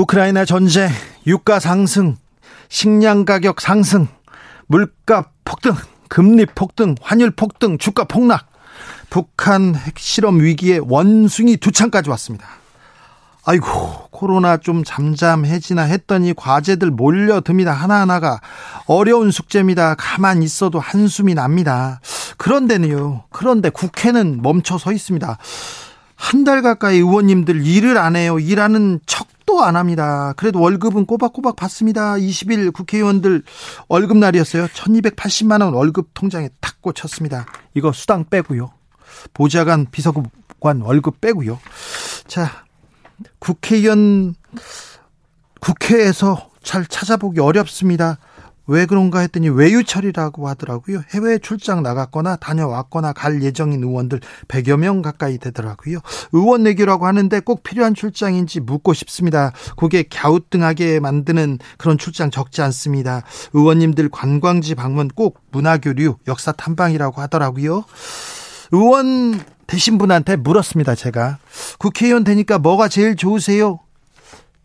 우크라이나 전쟁, 유가 상승, 식량 가격 상승, 물가 폭등, 금리 폭등, 환율 폭등, 주가 폭락. 북한 핵실험 위기에 원숭이 두 창까지 왔습니다. 아이고, 코로나 좀 잠잠해지나 했더니 과제들 몰려듭니다. 하나하나가 어려운 숙제입니다. 가만 있어도 한숨이 납니다. 그런데는요, 그런데 국회는 멈춰 서 있습니다. 한 달 가까이 의원님들 일을 안 해요. 일하는 척 도안 합니다. 그래도 월급은 꼬박꼬박 받습니다. 20일 국회의원들 월급 날이었어요. 1280만 원 월급 통장에 탁 꽂혔습니다. 이거 수당 빼고요. 보좌관 비서관 월급 빼고요. 자, 국회의원 국회에서 잘 찾아보기 어렵습니다. 왜 그런가 했더니 외유철이라고 하더라고요. 해외 출장 나갔거나 다녀왔거나 갈 예정인 의원들 100여 명 가까이 되더라고요. 의원 내교라고 하는데 꼭 필요한 출장인지 묻고 싶습니다. 그게 갸우뚱하게 만드는 그런 출장 적지 않습니다. 의원님들 관광지 방문 꼭 문화교류, 역사 탐방이라고 하더라고요. 의원 되신 분한테 물었습니다, 제가. 국회의원 되니까 뭐가 제일 좋으세요?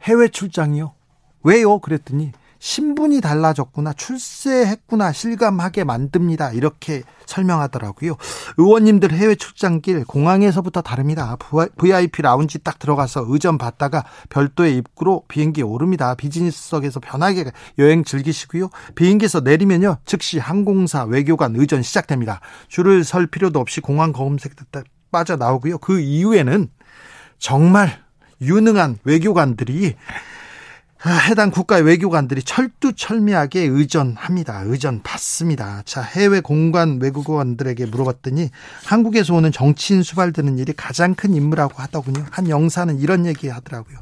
해외 출장이요. 왜요? 그랬더니 신분이 달라졌구나, 출세했구나, 실감하게 만듭니다. 이렇게 설명하더라고요. 의원님들 해외 출장길 공항에서부터 다릅니다. VIP 라운지 딱 들어가서 의전 받다가 별도의 입구로 비행기에 오릅니다. 비즈니스석에서 편하게 여행 즐기시고요. 비행기에서 내리면요. 즉시 항공사 외교관 의전 시작됩니다. 줄을 설 필요도 없이 공항 검색 빠져나오고요. 그 이후에는 정말 유능한 외교관들이 해당 국가의 외교관들이 철두철미하게 의전합니다. 의전 받습니다. 자, 해외 공관 외국어원들에게 물어봤더니 한국에서 오는 정치인 수발되는 일이 가장 큰 임무라고 하더군요. 한 영사는 이런 얘기 하더라고요.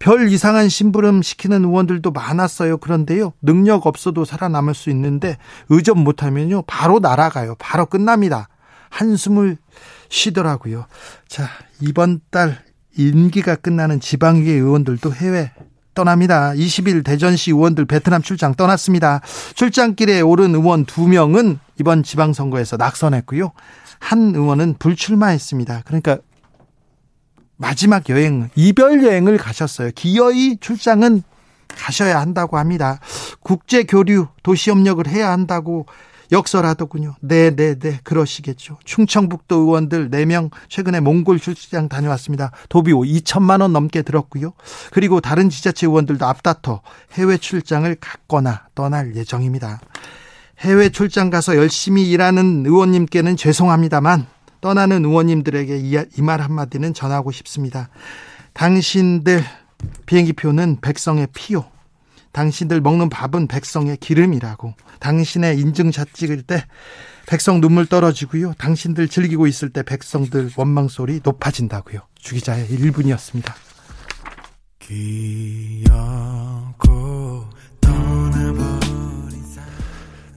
별 이상한 심부름 시키는 의원들도 많았어요. 그런데요. 능력 없어도 살아남을 수 있는데 의전 못하면요. 바로 날아가요. 바로 끝납니다. 한숨을 쉬더라고요. 자, 이번 달 임기가 끝나는 지방의회 의원들도 해외 떠납니다. 20일 대전시 의원들 베트남 출장 떠났습니다. 출장길에 오른 의원 2명은 이번 지방선거에서 낙선했고요. 한 의원은 불출마했습니다. 그러니까 마지막 여행, 이별 여행을 가셨어요. 기어이 출장은 가셔야 한다고 합니다. 국제 교류, 도시 협력을 해야 한다고 역설하더군요. 네, 네, 네. 그러시겠죠. 충청북도 의원들 4명 최근에 몽골 출장 다녀왔습니다. 도비 2천만 원 넘게 들었고요. 그리고 다른 지자체 의원들도 앞다퉈 해외 출장을 갔거나 떠날 예정입니다. 해외 출장 가서 열심히 일하는 의원님께는 죄송합니다만 떠나는 의원님들에게 이 말 한마디는 전하고 싶습니다. 당신들 비행기표는 백성의 피요. 당신들 먹는 밥은 백성의 기름이라고. 당신의 인증샷 찍을 때 백성 눈물 떨어지고요. 당신들 즐기고 있을 때 백성들 원망 소리 높아진다고요. 주기자의 1분이었습니다.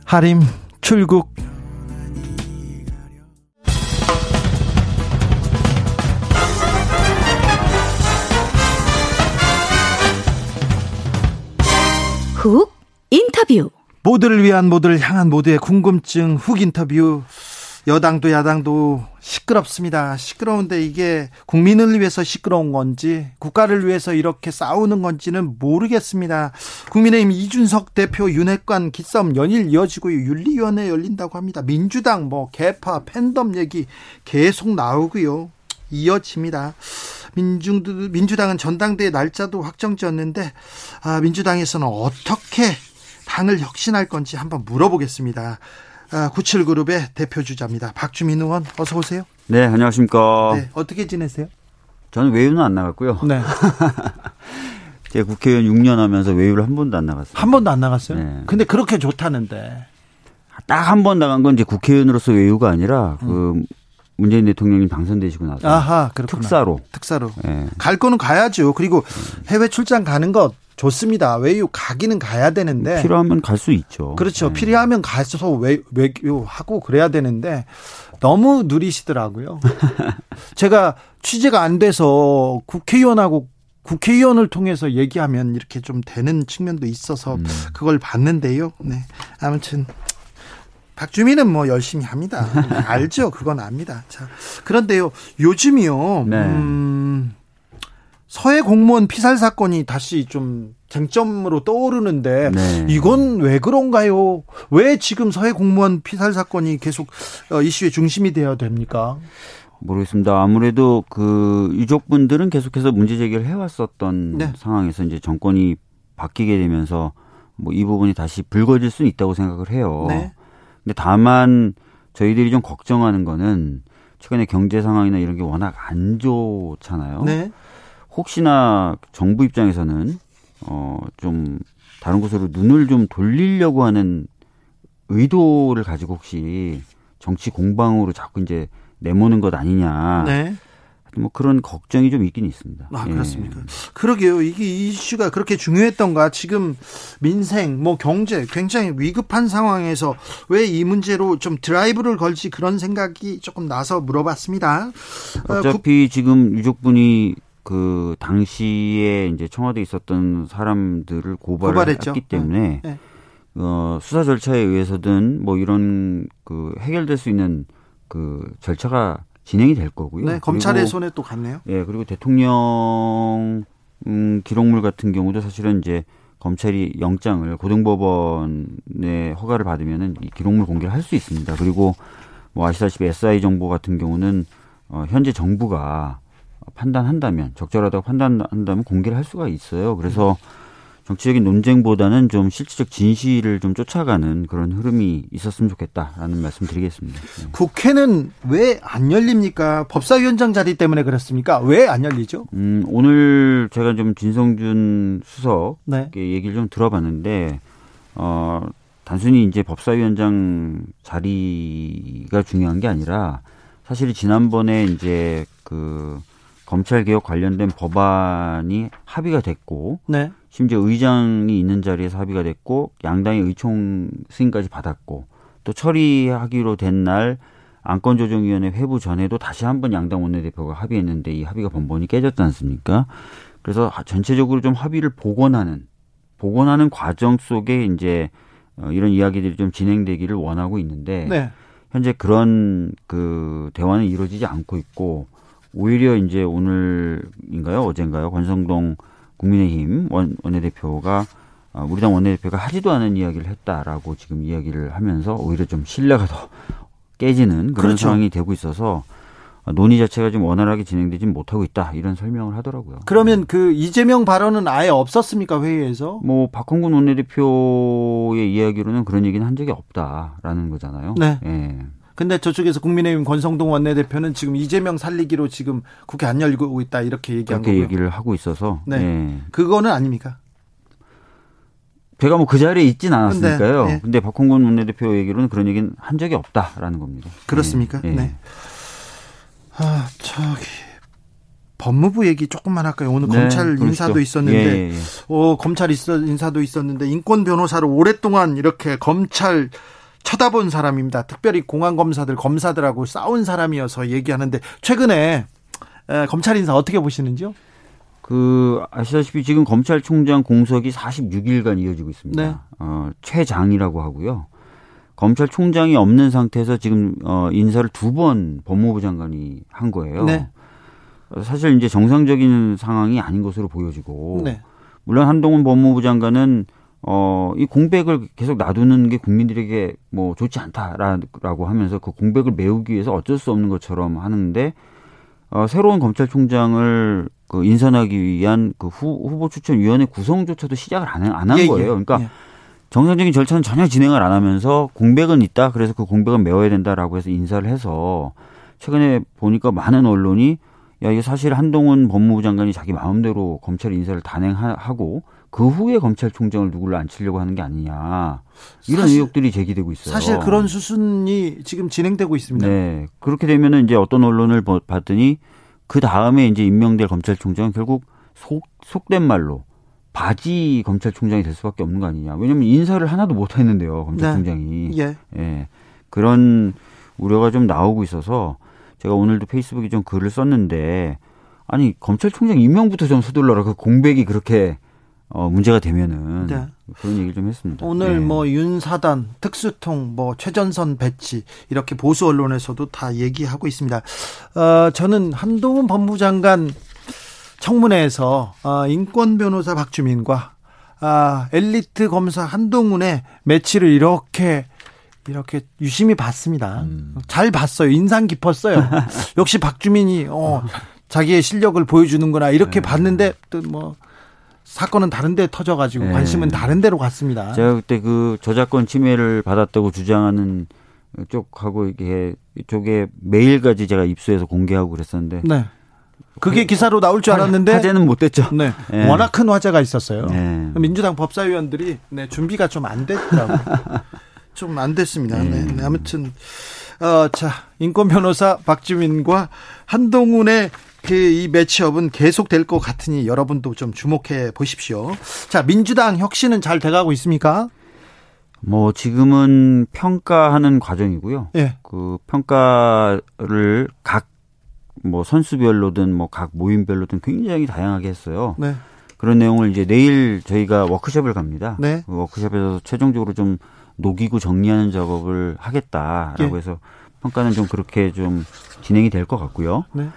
하림 출국 훅 인터뷰 모두를 위한 모두를 향한 모두의 궁금증 훅 인터뷰 여당도 야당도 시끄럽습니다. 시끄러운데 이게 국민을 위해서 시끄러운 건지 국가를 위해서 이렇게 싸우는 건지는 모르겠습니다. 국민의힘 이준석 대표 윤핵관 기싸움 연일 이어지고 윤리위원회 열린다고 합니다. 민주당 뭐 개파 팬덤 얘기 계속 나오고요. 이어집니다. 민중 민주당은 전당대회 날짜도 확정 지었는데 아, 민주당에서는 어떻게 당을 혁신할 건지 한번 물어보겠습니다. 아, 97그룹의 대표 주자입니다. 박주민 의원 어서 오세요. 네, 안녕하십니까. 네, 어떻게 지내세요? 저는 외유는 안 나갔고요. 네. 제 국회의원 6년 하면서 외유를 한 번도 안 나갔어요. 한 번도 안 나갔어요? 네. 근데 그렇게 좋다는데. 딱 한 번 나간 건 이제 국회의원으로서 외유가 아니라 그 음. 문재인 대통령이 당선되시고 나서 아하, 특사로 특사로 예. 갈 거는 가야죠. 그리고 해외 출장 가는 것 좋습니다. 외유 가기는 가야 되는데 필요하면 갈 수 있죠. 그렇죠. 네. 필요하면 가서 외, 외유하고 그래야 되는데 너무 누리시더라고요. 제가 취재가 안 돼서 국회의원하고 국회의원을 통해서 얘기하면 이렇게 좀 되는 측면도 있어서 음. 그걸 봤는데요. 네. 아무튼 박주민은 뭐 열심히 합니다. 알죠. 그건 압니다. 자, 그런데요. 요즘이요. 네. 음, 서해 공무원 피살 사건이 다시 좀 쟁점으로 떠오르는데 네. 이건 왜 그런가요? 왜 지금 서해 공무원 피살 사건이 계속 어, 이슈의 중심이 되어야 됩니까? 모르겠습니다. 아무래도 그 유족분들은 계속해서 문제 제기를 해왔었던 네. 상황에서 이제 정권이 바뀌게 되면서 뭐 이 부분이 다시 불거질 수는 있다고 생각을 해요. 네. 근데 다만 저희들이 좀 걱정하는 거는 최근에 경제 상황이나 이런 게 워낙 안 좋잖아요. 네. 혹시나 정부 입장에서는 어좀 다른 곳으로 눈을 좀 돌리려고 하는 의도를 가지고 혹시 정치 공방으로 자꾸 이제 내모는 것 아니냐. 네. 뭐 그런 걱정이 좀 있긴 있습니다. 아, 그렇습니까? 예. 그러게요. 이게 이슈가 그렇게 중요했던가? 지금 민생, 뭐 경제 굉장히 위급한 상황에서 왜 이 문제로 좀 드라이브를 걸지 그런 생각이 조금 나서 물어봤습니다. 어, 어차피 어, 국... 지금 유족분이 그 당시에 이제 청와대에 있었던 사람들을 고발을 고발했죠. 했기 때문에 네. 네. 어, 수사 절차에 의해서든 뭐 이런 그 해결될 수 있는 그 절차가 진행이 될 거고요. 네, 검찰의 손에 또 갔네요. 예, 그리고 대통령 음, 기록물 같은 경우도 사실은 이제 검찰이 영장을 고등법원의 허가를 받으면은 이 기록물 공개를 할 수 있습니다. 그리고 뭐 아시다시피 SI 정보 같은 경우는 어, 현재 정부가 판단한다면 적절하다고 판단한다면 공개를 할 수가 있어요. 그래서 음. 정치적인 논쟁보다는 좀 실질적 진실을 좀 쫓아가는 그런 흐름이 있었으면 좋겠다라는 말씀 드리겠습니다. 네. 국회는 왜 안 열립니까? 법사위원장 자리 때문에 그렇습니까? 왜 안 열리죠? 음, 오늘 제가 좀 진성준 수석 네. 얘기를 좀 들어봤는데, 어, 단순히 이제 법사위원장 자리가 중요한 게 아니라 사실 지난번에 이제 그 검찰 개혁 관련된 법안이 합의가 됐고 네. 심지어 의장이 있는 자리에서 합의가 됐고 양당의 의총 승인까지 받았고 또 처리하기로 된 날 안건조정위원회 회부 전에도 다시 한번 양당 원내대표가 합의했는데 이 합의가 번번이 깨졌지 않습니까? 그래서 전체적으로 좀 합의를 복원하는 복원하는 과정 속에 이제 어, 이런 이야기들이 좀 진행되기를 원하고 있는데 네. 현재 그런 그 대화는 이루어지지 않고 있고 오히려 이제 오늘인가요 어젠가요 권성동 국민의힘 원, 원내대표가 어, 우리 당 원내대표가 하지도 않은 이야기를 했다라고 지금 이야기를 하면서 오히려 좀 신뢰가 더 깨지는 그런 그렇죠. 상황이 되고 있어서 논의 자체가 좀 원활하게 진행되지 못하고 있다 이런 설명을 하더라고요. 그러면 그 이재명 발언은 아예 없었습니까 회의에서? 뭐 박홍근 원내대표의 이야기로는 그런 얘기는 한 적이 없다라는 거잖아요. 네. 예. 근데 저쪽에서 국민의힘 권성동 원내대표는 지금 이재명 살리기로 지금 국회 안 열고 있다 이렇게 얘기한 거고요. 얘기를 하고 있어서. 네. 네. 그거는 아닙니까? 제가 뭐 그 자리에 있진 않았으니까요. 근데, 네. 근데 박홍근 원내대표 얘기로는 그런 얘기는 한 적이 없다라는 겁니다. 그렇습니까? 네. 네. 아, 저기 법무부 얘기 조금만 할까요? 오늘 네, 검찰 그러시죠. 인사도 있었는데, 예, 예, 예. 어, 검찰 있어, 인사도 있었는데, 인권 변호사로 오랫동안 이렇게 검찰 쳐다본 사람입니다. 특별히 공안 검사들 검사들하고 싸운 사람이어서 얘기하는데 최근에 검찰 인사 어떻게 보시는지요? 그 아시다시피 지금 검찰총장 공석이 46일간 이어지고 있습니다. 네. 어, 최장이라고 하고요. 검찰총장이 없는 상태에서 지금 어, 인사를 두 번 법무부 장관이 한 거예요. 네. 사실 이제 정상적인 상황이 아닌 것으로 보여지고 네. 물론 한동훈 법무부 장관은 어, 이 공백을 계속 놔두는 게 국민들에게 뭐 좋지 않다라고 하면서 그 공백을 메우기 위해서 어쩔 수 없는 것처럼 하는데, 어, 새로운 검찰총장을 그 인선하기 위한 그 후, 후보 추천위원회 구성조차도 시작을 안, 안한 예, 예, 거예요. 그러니까 예. 정상적인 절차는 전혀 진행을 안 하면서 공백은 있다. 그래서 그 공백은 메워야 된다라고 해서 인사를 해서 최근에 보니까 많은 언론이 야, 이게 사실 한동훈 법무부 장관이 자기 마음대로 검찰 인사를 단행하고 그 후에 검찰총장을 누구를 앉히려고 하는 게 아니냐 이런 사실, 의혹들이 제기되고 있어요. 사실 그런 수순이 지금 진행되고 있습니다. 네, 그렇게 되면은 이제 어떤 언론을 봤더니 그 다음에 이제 임명될 검찰총장은 결국 속 속된 말로 바지 검찰총장이 될 수밖에 없는 거 아니냐. 왜냐하면 인사를 하나도 못 했는데요, 검찰총장이. 네. 예. 예. 그런 우려가 좀 나오고 있어서 제가 오늘도 페이스북에 좀 글을 썼는데 아니 검찰총장 임명부터 좀 서둘러라. 그 공백이 그렇게 어, 문제가 되면은 네. 그런 얘기를 좀 했습니다. 오늘 네. 뭐 윤사단, 특수통, 뭐 최전선 배치 이렇게 보수 언론에서도 다 얘기하고 있습니다. 어, 저는 한동훈 법무장관 청문회에서 어, 인권 변호사 박주민과 아, 엘리트 검사 한동훈의 매치를 이렇게 이렇게 유심히 봤습니다. 음. 잘 봤어요. 인상 깊었어요. 역시 박주민이 어 자기의 실력을 보여주는구나 이렇게 네. 봤는데 또뭐 사건은 다른 데 터져가지고 네. 관심은 다른 데로 갔습니다. 제가 그때 그 저작권 침해를 받았다고 주장하는 쪽하고 이게 이쪽에 메일까지 제가 입수해서 공개하고 그랬었는데. 네. 그게 기사로 나올 줄 알았는데 화제는 못 됐죠. 네. 네. 워낙 큰 화제가 있었어요. 네. 민주당 법사위원들이 네, 준비가 좀 안 됐더라고요. 좀안 됐습니다. 네. 네. 아무튼 어, 자 인권 변호사 박지민과 한동훈의 그 이 매치업은 계속될 것 같으니 여러분도 좀 주목해 보십시오. 자, 민주당 혁신은 잘 돼가고 있습니까? 뭐 지금은 평가하는 과정이고요. 예. 그 평가를 각 뭐 선수별로든 뭐 각 모임별로든 굉장히 다양하게 했어요. 네. 그런 내용을 이제 내일 저희가 워크숍을 갑니다. 네. 그 워크숍에서 최종적으로 좀 녹이고 정리하는 작업을 하겠다라고 예. 해서 평가는 좀 그렇게 좀 진행이 될 것 같고요. 네.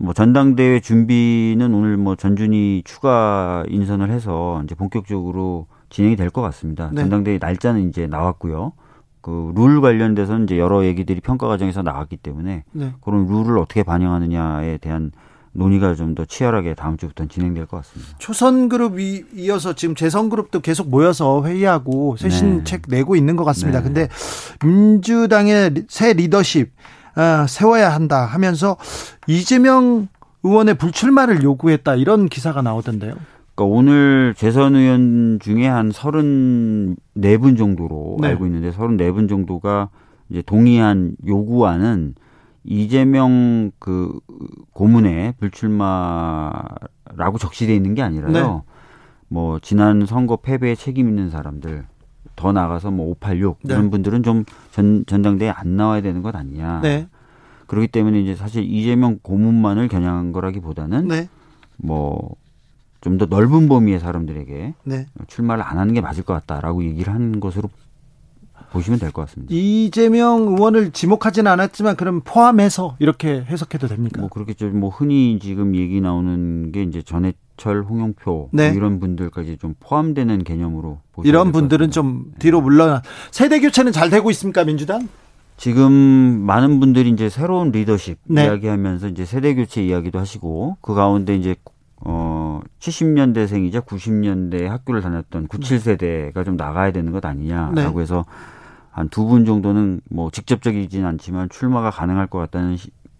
뭐 전당대회 준비는 오늘 뭐 전준희 추가 인선을 해서 이제 본격적으로 진행이 될 것 같습니다. 네. 전당대회 날짜는 이제 나왔고요. 그 룰 관련돼서는 이제 여러 얘기들이 평가 과정에서 나왔기 때문에 네. 그런 룰을 어떻게 반영하느냐에 대한 논의가 좀 더 치열하게 다음 주부터 진행될 것 같습니다. 초선 그룹이 이어서 지금 재선 그룹도 계속 모여서 회의하고 쇄신책 네. 내고 있는 것 같습니다. 네. 근데 민주당의 새 리더십 아, 세워야 한다 하면서 이재명 의원의 불출마를 요구했다 이런 기사가 나오던데요. 그러니까 오늘 재선 의원 중에 한 34분 정도로 네. 알고 있는데 34분 정도가 이제 동의한 요구안은 이재명 그 고문의 불출마라고 적시되어 있는 게 아니라요. 네. 뭐 지난 선거 패배에 책임 있는 사람들 더 나가서 뭐 586 네. 이런 분들은 좀 전, 전당대회에 안 나와야 되는 것 아니냐. 네. 그렇기 때문에 이제 사실 이재명 고문만을 겨냥한 거라기보다는 네. 뭐 좀 더 넓은 범위의 사람들에게 네. 출마를 안 하는 게 맞을 것 같다라고 얘기를 한 것으로 보시면 될 것 같습니다. 이재명 의원을 지목하지는 않았지만 그럼 포함해서 이렇게 해석해도 됩니까? 뭐 그렇게 뭐 흔히 지금 얘기 나오는 게 이제 전 해철, 홍영표 네. 뭐 이런 분들까지 좀 포함되는 개념으로 이런 분들은 좀 네. 뒤로 물러나 세대 교체는 잘 되고 있습니까 민주당? 지금 많은 분들이 이제 새로운 리더십 네. 이야기하면서 이제 세대 교체 이야기도 하시고 그 가운데 이제 어 70년대생이자 90년대 학교를 다녔던 97세대가 좀 나가야 되는 것 아니냐라고 네. 해서 한 두 분 정도는 뭐 직접적이진 않지만 출마가 가능할 것 같다는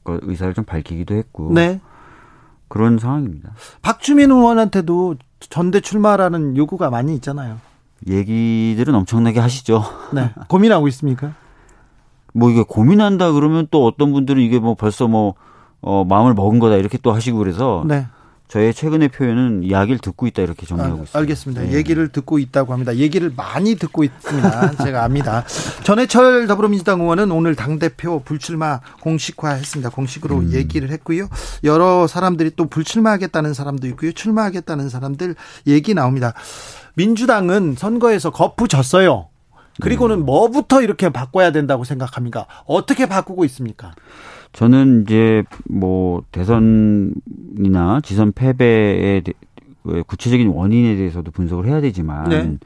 의사를 좀 밝히기도 했고 네. 그런 상황입니다. 박주민 의원한테도 전대 출마라는 요구가 많이 있잖아요. 얘기들은 엄청나게 하시죠. 네. 고민하고 있습니까? 뭐 이게 고민한다 그러면 또 어떤 분들은 이게 뭐 벌써 뭐 어, 마음을 먹은 거다 이렇게 또 하시고 그래서 네. 저의 최근의 표현은 이야기를 듣고 있다 이렇게 정리하고 아, 있습니다. 알겠습니다. 네. 얘기를 듣고 있다고 합니다. 얘기를 많이 듣고 있습니다. 제가 압니다. 전해철 더불어민주당 의원은 오늘 당대표 불출마 공식화했습니다. 공식으로 음. 얘기를 했고요. 여러 사람들이 또 불출마하겠다는 사람도 있고요. 출마하겠다는 사람들 얘기 나옵니다. 민주당은 선거에서 거푸 졌어요. 그리고는 음. 뭐부터 이렇게 바꿔야 된다고 생각합니까? 어떻게 바꾸고 있습니까? 저는 이제 뭐 대선이나 지선 패배의 구체적인 원인에 대해서도 분석을 해야 되지만 네.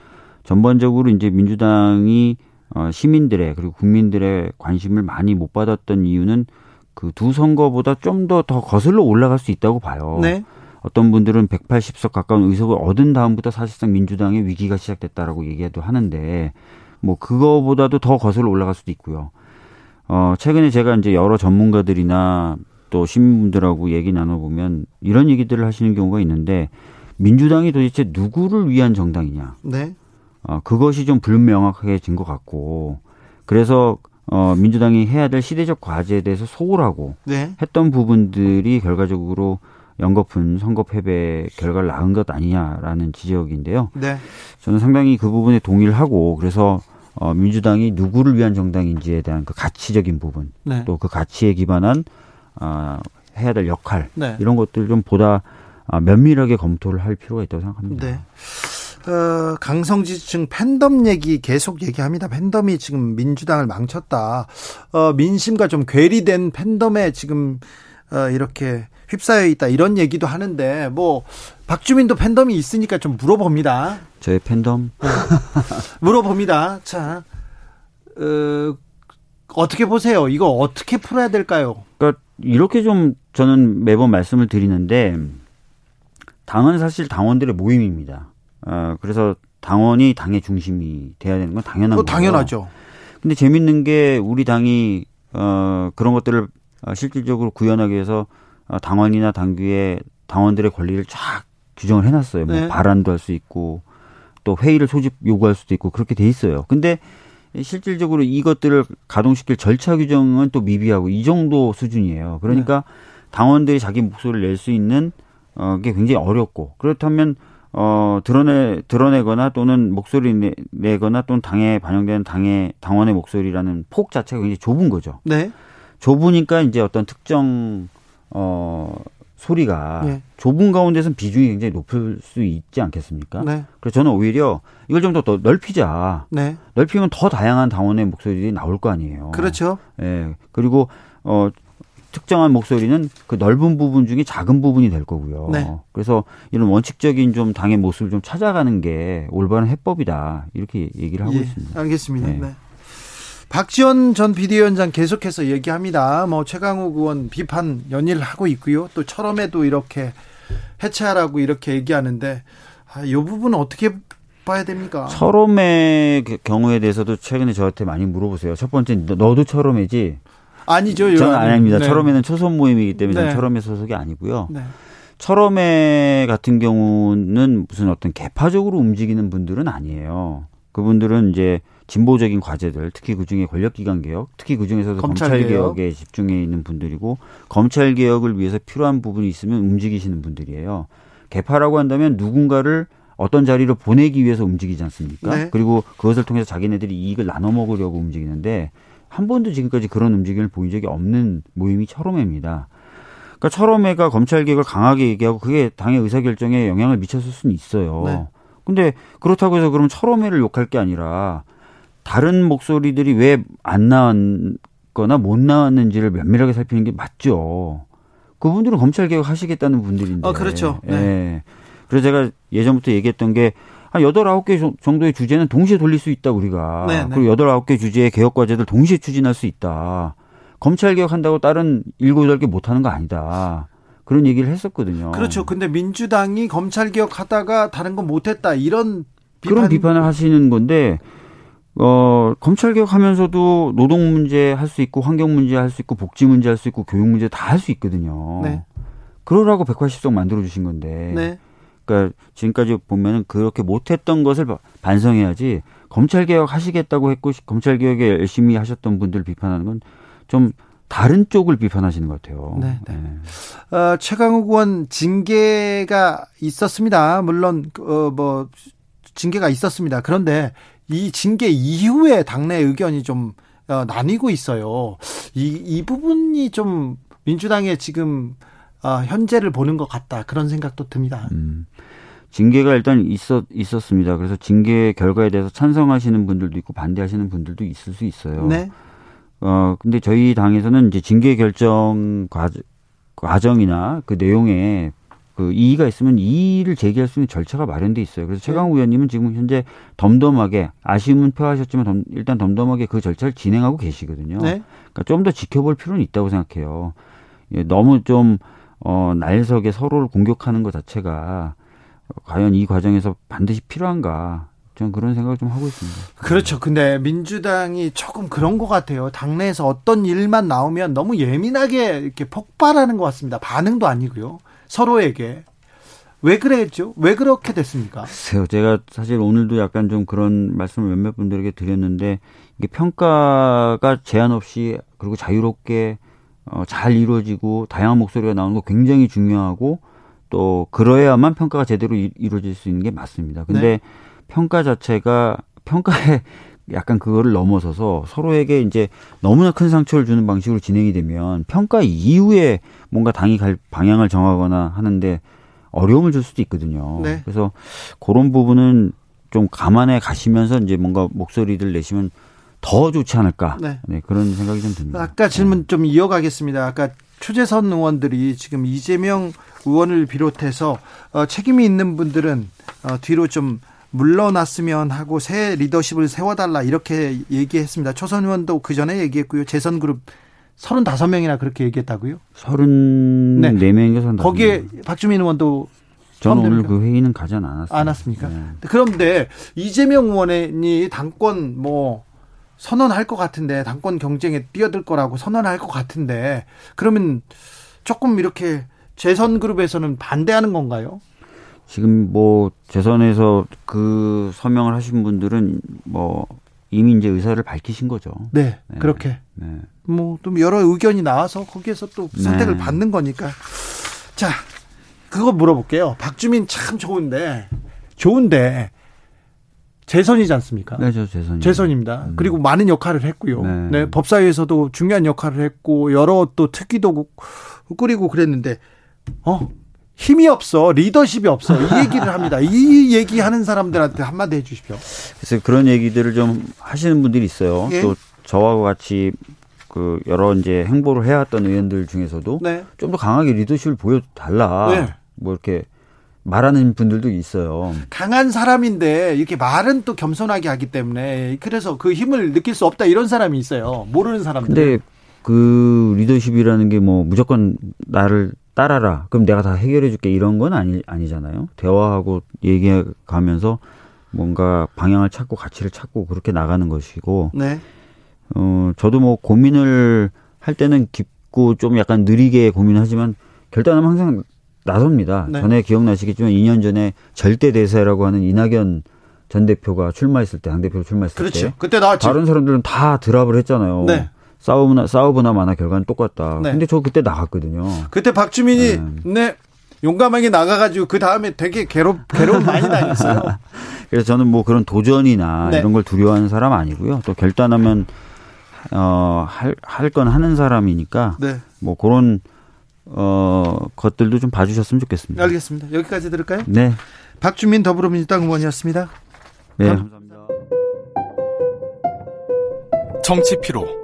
전반적으로 이제 민주당이 어 시민들의 그리고 국민들의 관심을 많이 못 받았던 이유는 그 두 선거보다 좀더더 거슬러 올라갈 수 있다고 봐요. 네. 어떤 분들은 180석 가까운 의석을 얻은 다음부터 사실상 민주당의 위기가 시작됐다라고 얘기도 하는데 뭐 그거보다도 더 거슬러 올라갈 수도 있고요. 어, 최근에 제가 이제 여러 전문가들이나 또 시민분들하고 얘기 나눠보면 이런 얘기들을 하시는 경우가 있는데 민주당이 도대체 누구를 위한 정당이냐. 네. 어, 그것이 좀 불명확해진 것 같고 그래서 어, 민주당이 해야 될 시대적 과제에 대해서 소홀하고 네. 했던 부분들이 결과적으로 연거푼 선거 패배 결과를 낳은 것 아니냐라는 지적인데요. 네. 저는 상당히 그 부분에 동의를 하고 그래서 어, 민주당이 누구를 위한 정당인지에 대한 그 가치적인 부분 네. 또그 가치에 기반한 어, 해야 될 역할 네. 이런 것들 좀 보다 어, 면밀하게 검토를 할 필요가 있다고 생각합니다. 네. 어, 강성지층 팬덤 얘기 계속 얘기합니다. 팬덤이 지금 민주당을 망쳤다. 어, 민심과 좀 괴리된 팬덤에 지금 어, 이렇게 휩싸여 있다 이런 얘기도 하는데 뭐 박주민도 팬덤이 있으니까 좀 물어봅니다. 저의 팬덤 네. 물어봅니다. 자 어, 어떻게 보세요? 이거 어떻게 풀어야 될까요? 그러니까 이렇게 좀 저는 매번 말씀을 드리는데 당은 사실 당원들의 모임입니다. 어, 그래서 당원이 당의 중심이 돼야 되는 건 당연한 거죠. 당연하죠. 근데 재밌는 게 우리 당이 어, 그런 것들을 어, 실질적으로 구현하기 위해서 어, 당원이나 당규에 당원들의 권리를 쫙 규정을 해놨어요. 뭐 네. 발언도 할 수 있고 또 회의를 소집 요구할 수도 있고 그렇게 돼 있어요. 근데 실질적으로 이것들을 가동시킬 절차 규정은 또 미비하고 이 정도 수준이에요. 그러니까 네. 당원들이 자기 목소리를 낼 수 있는 어, 게 굉장히 어렵고 그렇다면 어, 드러내, 드러내거나 또는 목소리 내, 내거나 또는 당에 반영되는 당의, 당원의 목소리라는 폭 자체가 굉장히 좁은 거죠. 네. 좁으니까 이제 어떤 특정, 어, 소리가 네. 좁은 가운데서는 비중이 굉장히 높을 수 있지 않겠습니까? 네. 그래서 저는 오히려 이걸 좀 더 넓히자. 네. 넓히면 더 다양한 당원의 목소리들이 나올 거 아니에요. 그렇죠. 예. 네. 그리고 어 특정한 목소리는 그 넓은 부분 중에 작은 부분이 될 거고요. 네. 그래서 이런 원칙적인 좀 당의 모습을 좀 찾아가는 게 올바른 해법이다. 이렇게 얘기를 하고 예, 있습니다. 알겠습니다. 네. 네. 박지원 전 비대위원장 계속해서 얘기합니다. 뭐 최강욱 의원 비판 연일 하고 있고요. 또 철험에도 이렇게 해체하라고 이렇게 얘기하는데 아, 이 부분은 어떻게 봐야 됩니까? 철험의 경우에 대해서도 최근에 저한테 많이 물어보세요. 첫 번째 너도 철험이지 아니죠. 저는 아닙니다. 네. 철험에는 초선 모임이기 때문에 네. 철험회 소속이 아니고요. 네. 철험회 같은 경우는 무슨 어떤 개파적으로 움직이는 분들은 아니에요. 그분들은 이제 진보적인 과제들, 특히 그 중에 권력기관 개혁, 특히 그 중에서도 검찰 개혁에 집중해 있는 분들이고 검찰 개혁을 위해서 필요한 부분이 있으면 움직이시는 분들이에요. 개파라고 한다면 누군가를 어떤 자리로 보내기 위해서 움직이지 않습니까? 네. 그리고 그것을 통해서 자기네들이 이익을 나눠 먹으려고 움직이는데 한 번도 지금까지 그런 움직임을 보인 적이 없는 모임이 철험회입니다. 그러니까 철험회가 검찰 개혁을 강하게 얘기하고 그게 당의 의사결정에 영향을 미쳤을 수는 있어요. 네. 근데 그렇다고 해서 그럼 철험회를 욕할 게 아니라 다른 목소리들이 왜 안 나왔거나 못 나왔는지를 면밀하게 살피는 게 맞죠. 그분들은 검찰 개혁 하시겠다는 분들인데. 아, 그렇죠. 네. 네. 그래서 제가 예전부터 얘기했던 게 한 여덟 아홉 개 정도의 주제는 동시에 돌릴 수 있다 우리가. 네, 네. 그리고 여덟 아홉 개 주제의 개혁 과제들 동시에 추진할 수 있다. 검찰 개혁한다고 다른 일곱 여덟 개 못 하는 거 아니다. 그런 얘기를 했었거든요. 그렇죠. 근데 민주당이 검찰 개혁하다가 다른 건 못했다 이런 비판... 그런 비판을 하시는 건데 어 검찰 개혁하면서도 노동 문제 할 수 있고 환경 문제 할 수 있고 복지 문제 할 수 있고 교육 문제 다 할 수 있거든요. 네. 그러라고 180석 만들어 주신 건데. 네. 그러니까 지금까지 보면은 그렇게 못했던 것을 반성해야지 검찰 개혁 하시겠다고 했고 검찰 개혁에 열심히 하셨던 분들 비판하는 건 좀 다른 쪽을 비판하시는 것 같아요. 네. 네. 네. 어, 최강욱 의원 징계가 있었습니다. 물론 어, 뭐 징계가 있었습니다. 그런데 이 징계 이후에 당내 의견이 좀 어, 나뉘고 있어요. 이, 이 부분이 좀 민주당의 지금 어, 현재를 보는 것 같다 그런 생각도 듭니다. 음. 징계가 일단 있었 있었습니다. 그래서 징계 결과에 대해서 찬성하시는 분들도 있고 반대하시는 분들도 있을 수 있어요. 네. 어 근데 저희 당에서는 이제 징계 결정 과정, 이나그 내용에 그 이의가 있으면 이의를 제기할 수 있는 절차가 마련돼 있어요. 그래서 네. 최강우 의원님은 지금 현재 덤덤하게 아쉬움은 표하셨지만 덤, 일단 덤덤하게 그 절차를 진행하고 계시거든요. 네. 그러니까 좀 더 지켜볼 필요는 있다고 생각해요. 예, 너무 좀 어, 날석에 서로를 공격하는 것 자체가 과연 이 과정에서 반드시 필요한가 저는 그런 생각을 좀 하고 있습니다. 그렇죠. 근데 민주당이 조금 그런 것 같아요. 당내에서 어떤 일만 나오면 너무 예민하게 이렇게 폭발하는 것 같습니다. 반응도 아니고요. 서로에게. 왜 그랬죠? 왜 그렇게 됐습니까? 글쎄요. 제가 사실 오늘도 약간 좀 그런 말씀을 몇몇 분들에게 드렸는데 이게 평가가 제한 없이 그리고 자유롭게 어, 잘 이루어지고 다양한 목소리가 나오는 거 굉장히 중요하고 또 그러야만 평가가 제대로 이, 루어질 수 있는 게 맞습니다. 근데 네. 평가 자체가 평가에 약간 그거를 넘어서서 서로에게 이제 너무나 큰 상처를 주는 방식으로 진행이 되면 평가 이후에 뭔가 당이 갈 방향을 정하거나 하는데 어려움을 줄 수도 있거든요. 네. 그래서 그런 부분은 좀 감안해 가시면서 이제 뭔가 목소리들 내시면 더 좋지 않을까. 네. 네 그런 생각이 좀 듭니다. 아까 질문 네. 좀 이어가겠습니다. 아까 추재선 의원들이 지금 이재명 의원을 비롯해서 어, 책임이 있는 분들은 어, 뒤로 좀 물러났으면 하고 새 리더십을 세워달라 이렇게 얘기했습니다. 초선 의원도 그 전에 얘기했고요. 재선 그룹 35명이나 그렇게 얘기했다고요? 34명에서 네. 거기에 박주민 의원도 저는 오늘 그 회의는 가지 않았습니다. 않았습니까? 네. 그런데 이재명 의원이 당권 뭐 선언할 것 같은데 당권 경쟁에 뛰어들 거라고 선언할 것 같은데 그러면 조금 이렇게 재선 그룹에서는 반대하는 건가요? 지금 뭐 재선에서 그 서명을 하신 분들은 뭐 이미 이제 의사를 밝히신 거죠. 네, 네. 그렇게. 네. 뭐또 여러 의견이 나와서 거기에서 또 선택을 네. 받는 거니까. 자, 그거 물어볼게요. 박주민 참 좋은데, 좋은데 재선이지 않습니까? 네, 저 재선. 재선입니다. 음. 그리고 많은 역할을 했고요. 네. 네. 법사위에서도 중요한 역할을 했고 여러 또 특기도 꾸리고 그랬는데 어 힘이 없어 리더십이 없어 이 얘기를 합니다. 이 얘기하는 사람들한테 한마디 해주십시오. 그래서 그런 얘기들을 좀 하시는 분들이 있어요. 예? 또 저와 같이 그 여러 이제 행보를 해왔던 의원들 중에서도 네. 좀더 강하게 리더십을 보여달라. 네. 뭐 이렇게 말하는 분들도 있어요. 강한 사람인데 이렇게 말은 또 겸손하게 하기 때문에 그래서 그 힘을 느낄 수 없다 이런 사람이 있어요. 모르는 사람들. 근데 그 리더십이라는 게 뭐 무조건 나를 따라라. 그럼 내가 다 해결해 줄게. 이런 건 아니, 아니잖아요. 대화하고 얘기해 가면서 뭔가 방향을 찾고 가치를 찾고 그렇게 나가는 것이고. 네. 어, 저도 뭐 고민을 할 때는 깊고 좀 약간 느리게 고민하지만 결단하면 항상 나섭니다. 네. 전에 기억나시겠지만 2년 전에 절대 대세라고 하는 이낙연 전 대표가 출마했을 때, 당 대표로 출마했을 그렇죠. 때. 그때 나왔죠. 다른 사람들은 다 드랍을 했잖아요. 네. 싸우나 싸우거나 마나 결과는 똑같다. 네. 근데 저 그때 나갔거든요. 그때 박주민이 네, 네 용감하게 나가가지고 그 다음에 되게 괴롭 괴로움 많이 당했어요. 그래서 저는 뭐 그런 도전이나 네. 이런 걸 두려워하는 사람 아니고요. 또 결단하면 어할 할 건 하는 사람이니까 네. 뭐 그런 어 것들도 좀 봐주셨으면 좋겠습니다. 알겠습니다. 여기까지 들을까요? 네. 박주민 더불어민주당 의원이었습니다. 네, 감사합니다. 정치 피로.